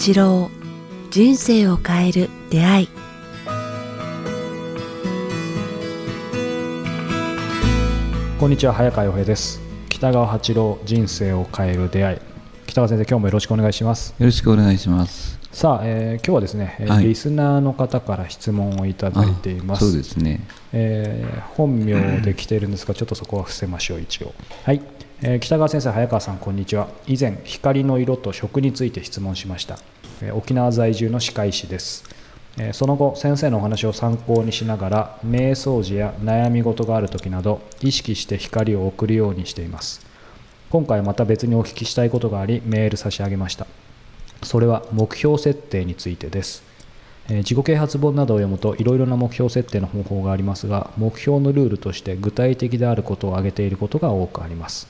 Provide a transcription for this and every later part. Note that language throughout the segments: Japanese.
八郎人生を変える出会い。こんにちは早川洋平です。北川八郎人生を変える出会い。北川先生今日もよろしくお願いします。よろしくお願いします。さあ、えー今日はですね、えーはい。リスナーの方から質問をいただいています。そうですね。えー本名で来ているんですがちょっとそこは伏せましょう一応。はい、え北川先生早川さんこんにちは。以前光の色と食について質問しました、え沖縄在住の歯科医師です。えその後先生のお話を参考にしながら瞑想時や悩み事がある時など意識して光を送るようにしています。今回また別にお聞きしたいことがありメール差し上げました。それは目標設定についてです。自己啓発本などを読むといろいろな目標設定の方法がありますが目標のルールとして具体的であることを挙げていることが多くあります。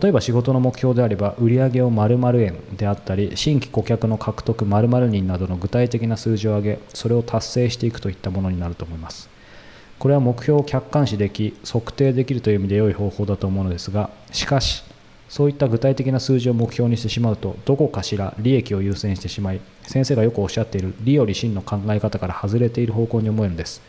例えば仕事の目標であれば売上を〇〇円であったり新規顧客の獲得〇〇人などの具体的な数字を挙げそれを達成していくといったものになると思います。これは目標を客観視でき測定できるという意味で良い方法だと思うのですがしかしそういった具体的な数字を目標にしてしまうとどこかしら利益を優先してしまい先生がよくおっしゃっている利より真の考え方から外れている方向に思えるんです。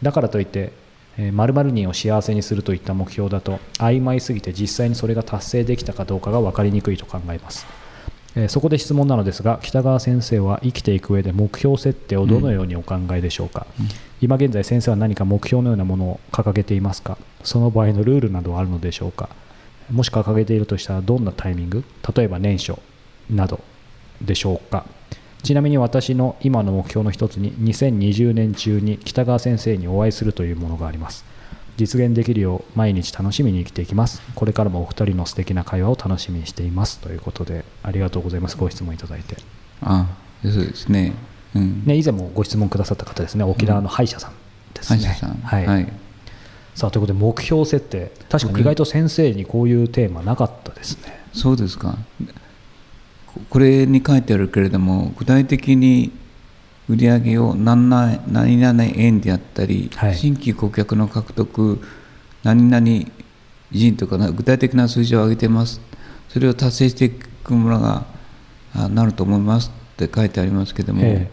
だからといって〇〇人を幸せにするといった目標だと曖昧すぎて実際にそれが達成できたかどうかが分かりにくいと考えます。えーそこで質問なのですが北川先生は生きていく上で目標設定をどのようにお考えでしょうか、今現在先生は何か目標のようなものを掲げていますか？その場合のルールなどはあるのでしょうか？もし掲げているとしたらどんなタイミング？例えば年初などでしょうか？ちなみに私の今の目標の一つに2020年中に北川先生にお会いするというものがあります。実現できるよう毎日楽しみに生きていきます。これからもお二人の素敵な会話を楽しみにしています。ということでありがとうございます。ご質問いただいて、あ、そうですね。うん。ね、以前もご質問くださった方ですね。沖縄の歯医者さんですね、歯医者さん。はい、はい。さあということで目標設定。確かに意外と先生にこういうテーマなかったですね。そうですか。ここれに書いてあるけれども、具体的に売り上げを何々何々円であったり、はい。新規顧客の獲得何々人とかな具体的な数字を上げてます。それを達成していくものがあなると思いますって書いてありますけども、え。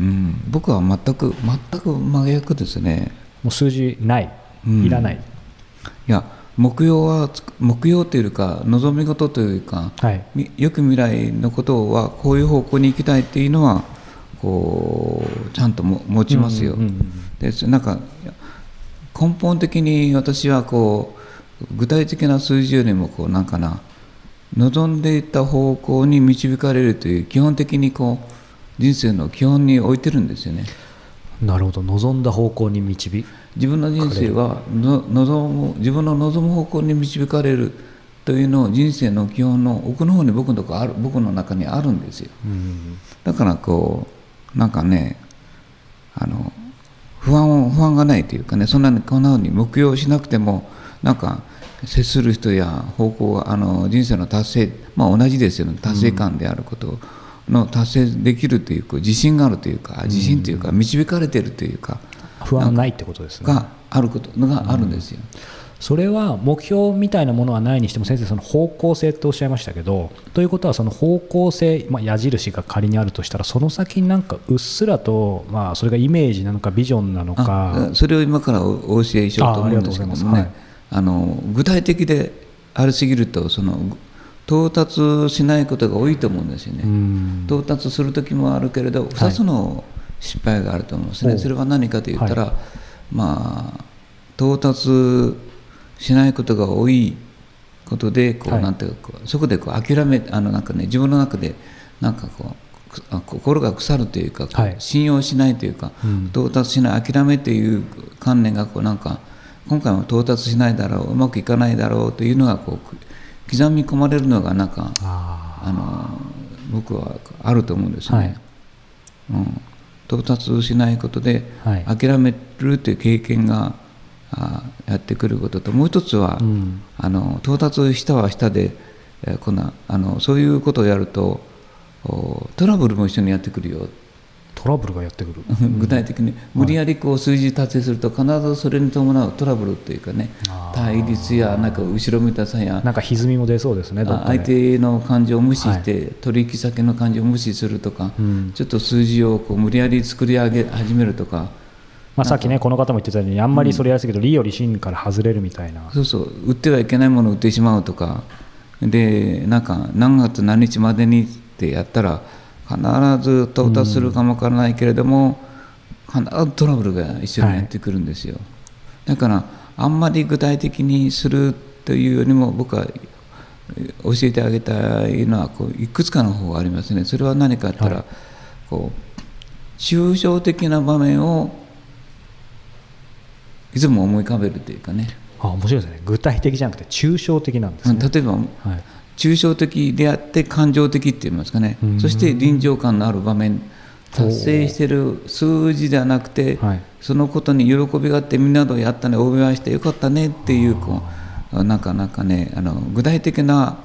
うん、僕は全く全く真逆ですね。もう数字ない、うん。いらない、いや目標はつ目標というか望み事というかはい、みよく未来のことはこういう方向に行きたいっていうのはこうちゃんとも持ちますよ。うんうんうんでなんか根本的に私はこう具体的な数字よりもこうなんかな望んでいた方向に導かれるという基本的にこう人生の基本に置いてるんですよね。なるほど。望んだ方向に導自分の人生はの望む自分の望む方向に導かれるというのを人生の基本の奥の方に僕のある僕の中にあるんですよ。うん。だからこうなんかねあの不安を不安がないというかねそんなにこんなふうに目標をしなくてもなんか接する人や方向があの人生の達成まあ同じですよね。達成感であることの達成できるというか自信があるというか自信というか導かれているというか不安ないってことですね。があることのがあるんですよ。それは目標みたいなものはないにしても先生その方向性っておっしゃいましたけどということはその方向性、まあ、矢印が仮にあるとしたらその先になんかうっすらと、まあ、それがイメージなのかビジョンなのか。あそれを今からおお教えしようと思うんですけどもね。あの具体的でありすぎるとその到達しないことが多いと思うんですよね。うん。到達する時もあるけれど2つの失敗があると思うんですね、おう。それは何かと言ったら、まあ到達しないことが多いことでこう、はい。なんていうかそこでこう諦めあのなんかね自分の中でなんかこう心が腐るというか、はい。信用しないというか、うん。到達しない諦めという観念がこうなんか今回も到達しないだろううまくいかないだろうというのがこうく刻み込まれるのがなんかああの僕はあると思うんですね、はい。うん、到達しないことではい。諦めるという経験があやってくることともう一つは、ーうん。あの到達したはしたで、えーこんなあのそういうことをやるとおトラブルも一緒にやってくるよトラブルがやってくる。具体的に無理やりこう数字達成すると必ずそれに伴うトラブルというかね対立やなんか後ろめたさや。なんか歪みも出そうですね相手の感情を無視して、取引先の感情を無視するとか、うん。ちょっと数字をこう無理やり作り上げ始めるとか。まあ、さっきねこの方も言ってたようにあんまりそれやりすぎると利より真から外れるみたいな、そうそう売ってはいけないものを売ってしまうとか。でなんか何月何日までにってやったら必ず到達するかもわからないけれども、必ずトラブルが一緒にやってくるんですよ、だからあんまり具体的にするというよりも僕はえ教えてあげたいのはこういくつかの方がありますね。それは何かって言ったら、はい。こう抽象的な場面をいつも思い浮かべるというかね。あ面白いですね。具体的じゃなくて抽象的なんですね、例えばはい、抽象的であって感情的って言いますかね。うん。そして臨場感のある場面。達成してる数字ではなくて、はい。そのことに喜びがあってみんなとやったね。お祝いしてよかったねっていうこうなんかなんかねあの具体的な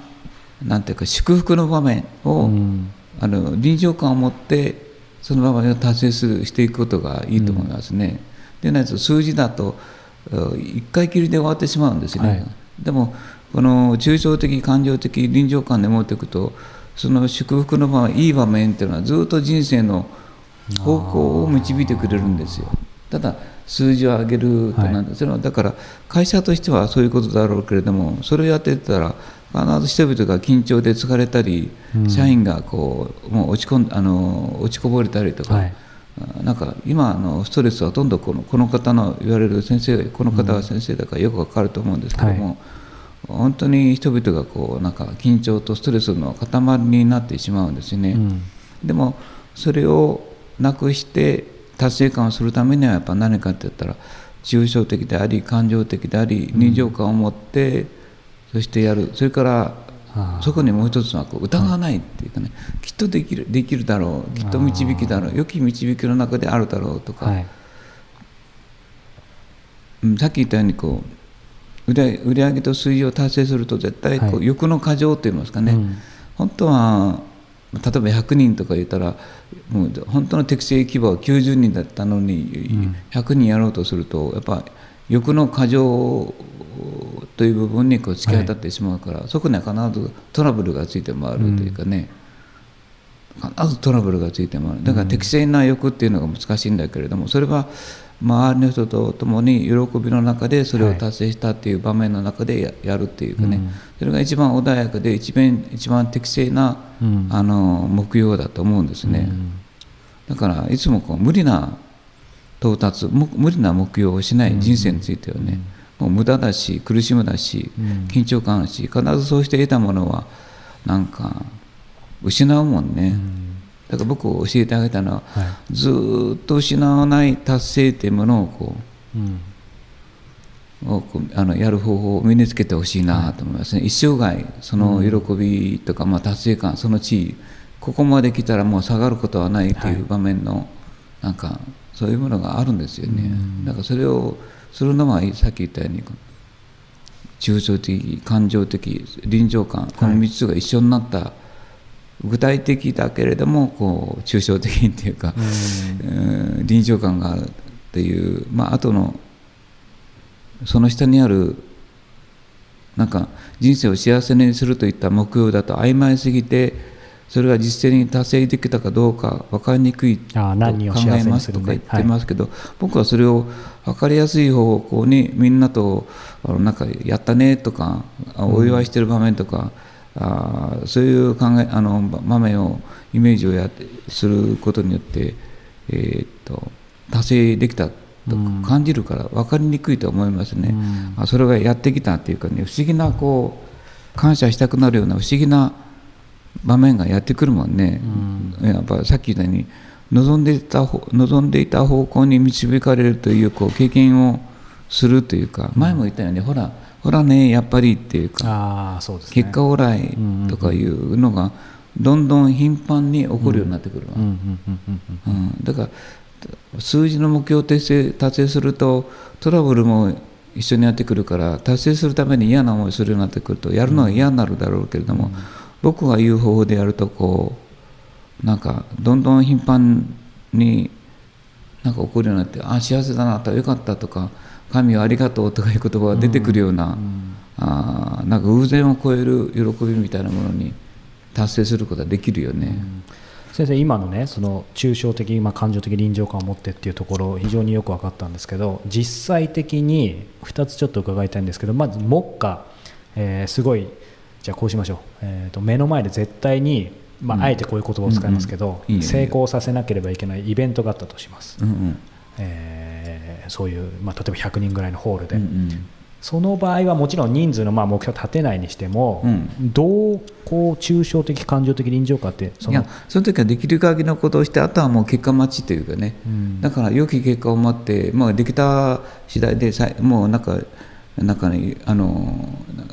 なんていうか祝福の場面を、うん。あの臨場感を持ってその場面を達成するしていくことがいいと思いますね。でないと数字だと1回きりで終わってしまうんですね。はい。でもこの抽象的感情的臨場感で持っていくとその祝福の場面いい場面っていうのはずっと人生の方向を導いてくれるんですよ。ただ数字を上げるとなんです、それはだから会社としてはそういうことだろうけれどもそれをやってたら必ず人々が緊張で疲れたり、うん。社員がこうもう落ち込んあの落ちこぼれたりとか、はい。あなんか今のストレスはほとんどこのこの方の言われる先生この方は先生だからよくわかると思うんですけども、本当に人々がこうなんか緊張とストレスの塊になってしまうんですよね。うん。でもそれをなくして達成感をするためにはやっぱ何かって言ったら抽象的であり感情的であり臨場感を持って、そしてやる。それからそこにもう一つはこう疑わないっていうかね、きっとできるできるだろうきっと導きだろう良き導きの中であるだろうとか、はい。うんさっき言ったようにこう売り上げと数字を達成すると絶対こう、はい。欲の過剰って言いますかね、うん。本当は例えば100人とか言ったらもう本当の適正規模は90人だったのに、ん。100人やろうとするとやっぱ欲の過剰という部分にこう突き当たってしまうから、そこには必ずトラブルがついて回るというかね、必ずトラブルがついて回る。だから適正な欲っていうのが難しいんだけれどもそれは周りの人と共に喜びの中でそれを達成したっていう場面の中でややるっていうかね、うん。それが一番穏やかで一番一番適正な、うん。あの目標だと思うんですね、うん。だからいつもこう無理な到達む無理な目標をしない人生についてはね、もう無駄だし苦しむだし、うん。緊張感あるし必ずそうして得たものはなんか失うもんね、うんだから僕教えてあげたのは、はずーっと失わない達成っていうものをこううん。あのやる方法を身につけてほしいなと思いますね、一生涯その喜びとか、まあ、達成感その地位ここまで来たらもう下がることはないという場面の、なんかそういうものがあるんですよね、だからそれをするのはさっき言ったように抽象的感情的臨場感この3つが一緒になった、具体的だけれどもこう抽象的っていうか、うん。臨場感があるっていう、まあ後のその下にあるなんか人生を幸せにするといった目標だと曖昧すぎてそれが実践に達成できたかどうか分かりにくいと考えますとか言ってますけど、僕はそれを分かりやすい方向にみんなとあのなんかやったねとかあお祝いしてる場面とか、あーそういう考えあの場面をイメージをやってすることによって、えーっと達成できたと感じるから分かりにくいと思いますね、あそれがやってきたっていうかね不思議なこう感謝したくなるような不思議な場面がやってくるもんね、やっぱさっき言ったように望んでいた方望んでいた方向に導かれるというこう経験をするというか、前も言ったようにほらほらねやっぱりっていうかうね。結果オーライとかいうのがどんどん頻繁に起こるようになってくるわ、うんうんうんうんうんうん、だから数字の目標を達成達成するとトラブルも一緒にやってくるから達成するために嫌な思いするようになってくるとやるのは嫌になるだろうけれども、僕が言う方法でやるとこうなんかどんどん頻繁になんか起こるようになってあ幸せだなとよかったとか神をありがとうとかいう言葉が出てくるような、うんあーなんか偶然を超える喜びみたいなものに達成することができるよね。先生今のねその抽象的、まあ、感情的臨場感を持ってっていうところ非常によく分かったんですけど実際的に2つちょっと伺いたいんですけどまず目下、えーすごいじゃあこうしましょう、えーと目の前で絶対に、まあうん。あえてこういう言葉を使いますけど、うんうんいいよ。成功させなければいけないイベントがあったとします、うんうんえーそういう、まあ、例えば100人ぐらいのホールで、うんうん。その場合はもちろん人数のまあ目標立てないにしても、うん。どうこう抽象的感情的臨場感ってそのいやその時はできる限りのことをしてあとはもう結果待ちというかね、うん。だから良き結果を待って、まあ、できた次第でさいもうなんかなんか、ね、あの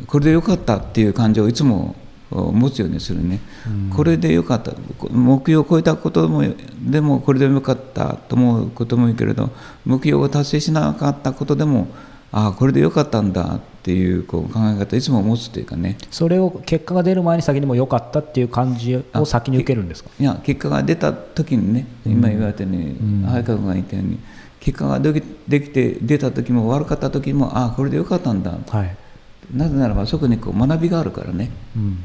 これでよかったっていう感情をいつもお持つようにするね、うん。これでよかった。目標を超えたこともでもこれでもよかったと思うこともいいけれど目標を達成しなかったことでもああこれでよかったんだっていうこう考え方いつも持つというかね。それを結果が出る前に先にも良かったっていう感じを先に受けるんですか？いや結果が出た時にね今言われたように、うん。早川君が言ったように結果ができできて出た時も悪かった時もああこれでよかったんだ。はい、なぜならばそこにこう学びがあるからね。うん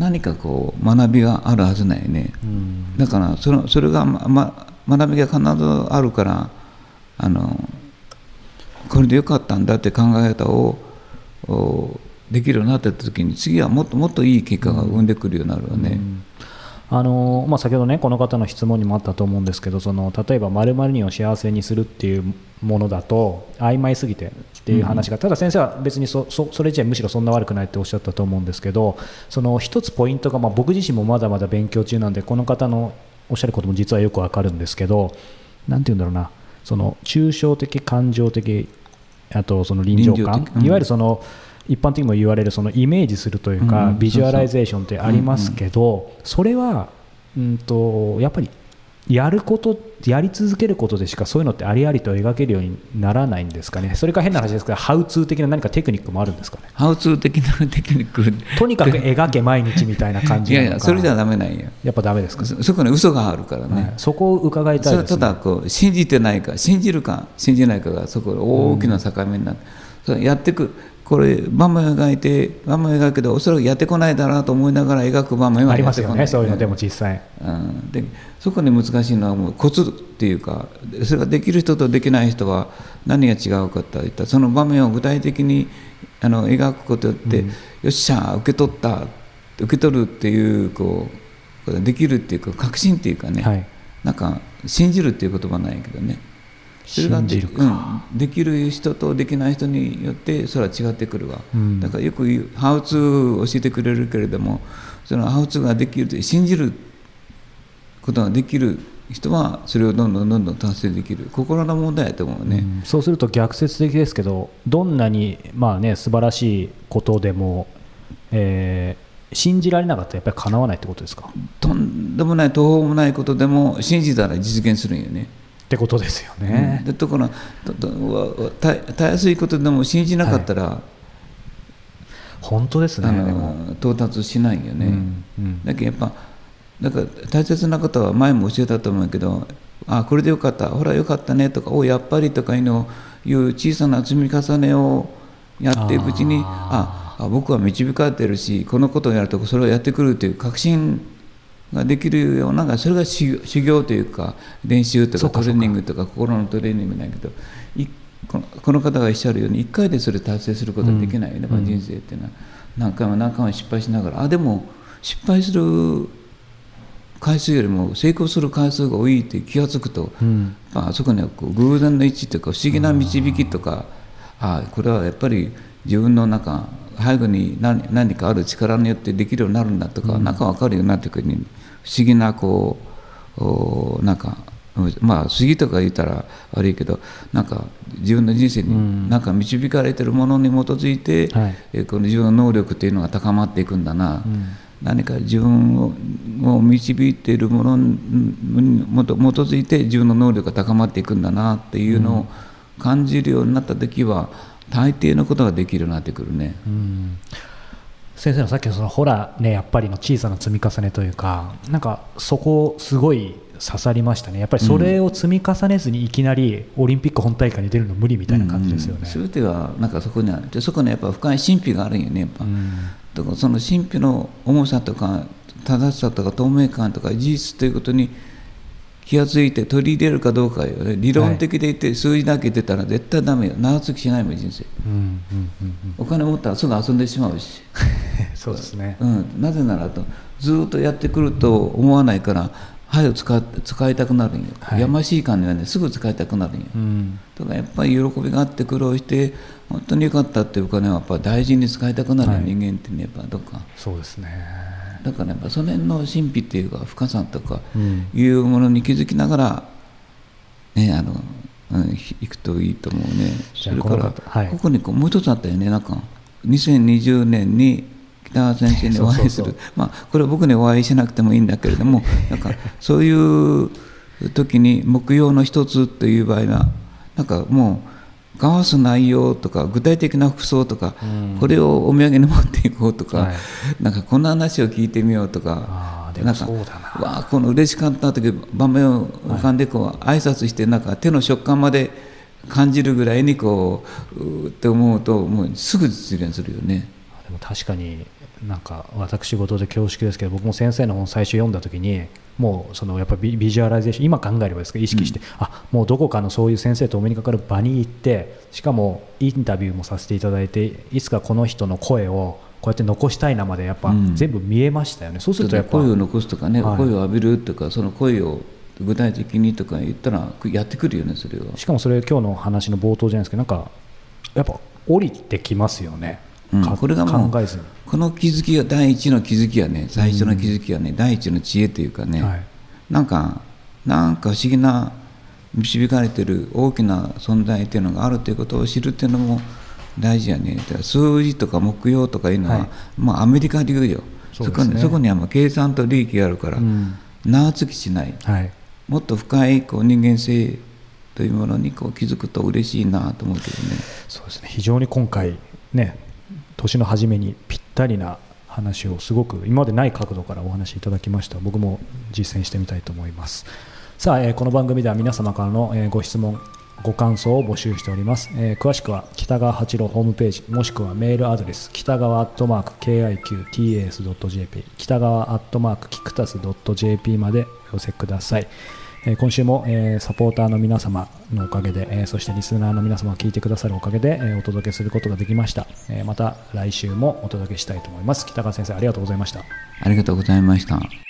何かこう学びがあるはずないね。うん。だからそのそれが、まま、学びが必ずあるからあのこれでよかったんだって考え方をおできるようになった時に次はもっともっといい結果が生んでくるようになるわね。あのまあ、先ほどねこの方の質問にもあったと思うんですけどその例えば〇〇人を幸せにするっていうものだと曖昧すぎてっていう話が、ただ先生は別にそそそれ自体むしろそんな悪くないっておっしゃったと思うんですけどその一つポイントが、まあ、僕自身もまだまだ勉強中なんでこの方のおっしゃることも実はよくわかるんですけどなんて言うんだろうな。その抽象的感情的あとその臨場感。うん。いわゆるその一般的にも言われるそのイメージするというか、うんビジュアライゼーションってありますけど、それは、うん、とやっぱりやることやり続けることでしかそういうのってありありと描けるようにならないんですかね。それか変な話ですけどハウツー的な何かテクニックもあるんですかね。ハウツー的なテクニック。とにかく描け毎日みたいな感いじなのか。やいやそれじゃダメなんよやっぱダメですか、そそこに嘘があるからね、はい。そこを伺いたいです、それたね、だこう信じてないか信じるか信じないかがそこで大きな境目になって、やってくこれ場面を描いて場面を描くけどおそらくやってこないだろうと思いながら描く場面はありますよね。そういうのでも実際。うん、でそこで難しいのはもうコツっていうかそれができる人とできない人は何が違うかといったらその場面を具体的にあの描くことって、よっしゃ受け取った受け取るっていうこうできるっていうか確信っていうかね、はい。なんか信じるっていう言葉なんやけどねそれがでうん、できる人とできない人によってそれは違ってくるわ、うん。だからよく言うハウツーを教えてくれるけれどもそのハウツーができるって信じることができる人はそれをどんどんどんどん達成できる。心の問題やと思うね、うん。そうすると逆説的ですけどどんなにまあね素晴らしいことでも、えー信じられなかったらやっぱり叶わないってことですか？とんでもない途方もないことでも信じたら実現するんよね。ってことですよね、でところがととわたたやすいことでも信じなかったら、本当ですねあの到達しないよね。うんうん。だけどやっぱだから大切なことは前も教えたと思うけどあこれでよかった。ほらよかったねとかおやっぱりとかいうのをいう小さな積み重ねをやっていくうちにああ僕は導かれてるしこのことをやるとそれをやってくるという確信ができるようなそれが修行というか練習とかかトレーニングとか心のトレーニングなんだけどいこのこの方がおっしゃるように1回でそれ達成することはできないよね、うん。まあ人生っていうのは。何回も何回も失敗しながらあでも失敗する回数よりも成功する回数が多いって気が付くと、うん。まああそこにはこう偶然の一致というか不思議な導きとか、あこれはやっぱり自分の中背後に何何かある力によってできるようになるんだとか、なん。か分かるようになってくる。に不思議なこうおなんかまあ不思議とか言ったら悪いけどなんか自分の人生うん。になんか導かれてるものに基づいて、はい。えーこの自分の能力っていうのが高まっていくんだな、うん。何か自分をを導いているものに基づいて自分の能力が高まっていくんだなっていうのを感じるようになった時は大抵のことができるようになってくるね。うん先生のさっきのそのホラーねやっぱりの小さな積み重ねというかなんかそこすごい刺さりましたね。やっぱりそれを積み重ねずにいきなりオリンピック本大会に出るの無理みたいな感じですよね。すべ、てはなんかそこにある。でそこにやっぱ深い神秘があるんよねやっぱ、だからその神秘の重さとか正しさとか透明感とか事実ということに気が付いて取り入れるかどうかよね。理論的で言って数字だけ出たら絶対ダメよ。長続きしないもん人生、うん。うん。うん。お金持ったらすぐ遊んでしまうし、そうですね、うん、なぜならとずっとやってくると思わないから歯を使って使いたくなるんよ、はい。やましい金はねすぐ使いたくなるんよ、うん。だからやっぱり喜びがあって苦労して本当によかったっていうお金はやっぱ大事に使いたくなるよ、はい。人間ってねやっぱどっか。そうですね、だからやっぱその辺の神秘っていうか深さとかうん。いうものに気づきながらねあの、うん、行くといいと思うね。それからはい。ここにこうもう一つあったよね。なんか2020年に北川先生にお会いする。まあこれは僕にお会いしなくてもいいんだけれども なんかそういう時に目標の一つという場合はなんかもう交わす内容とか具体的な服装とか、うん。これをお土産に持っていこうとか、はい。なんかこんな話を聞いてみようとかなんかわあこの嬉しかった時場面を浮かんでこう、挨拶してなんか手の食感まで感じるぐらいにこううーって思うともうすぐ実現するよね。でも確かになんか私事で恐縮ですけど僕も先生の本最初読んだ時にもうそのやっぱビビジュアライゼーション今考えればですけど意識して、あもうどこかのそういう先生とお目にかかる場に行ってしかもインタビューもさせていただいていつかこの人の声をこうやって残したいなまでやっぱうん。全部見えましたよね、そうするとやっぱ声を残すとかね、はい。声を浴びるとかその声を具体的にとか言ったらやってくるよねそれは。しかもそれ今日の話の冒頭じゃないですけどなんかやっぱ降りてきますよね、これがもう考えずに、この気づきが第一の気づきやね。最初の気づきはね、第一の知恵というかね、はい。なんかなんか不思議な導かれてる大きな存在っていうのがあるということを知るっていうのも大事やね。数字とか目標とかいうのは、はい。まあアメリカ流よ。そうですね。こにそこにはもう計算と利益があるから、うん。長続きしない。はい。もっと深いこう人間性というものにこう気づくと嬉しいなと思うけどね。そうですね。非常に今回ね年の初めにぴったりな話をすごく今までない角度からお話いただきました。僕も実践してみたいと思います。さあ、えーこの番組では皆様からの、えーご質問ご感想を募集しております、えー詳しくは北川八郎ホームページもしくはメールアドレス北川アットマーク KIQTAS.jp 北川アットマークキクタス .jp までお寄せください。え今週も、えサポーターの皆様のおかげで、えそしてリスナーの皆様が聞いてくださるおかげで、えお届けすることができました、えまた来週もお届けしたいと思います。北川先生ありがとうございました。ありがとうございました。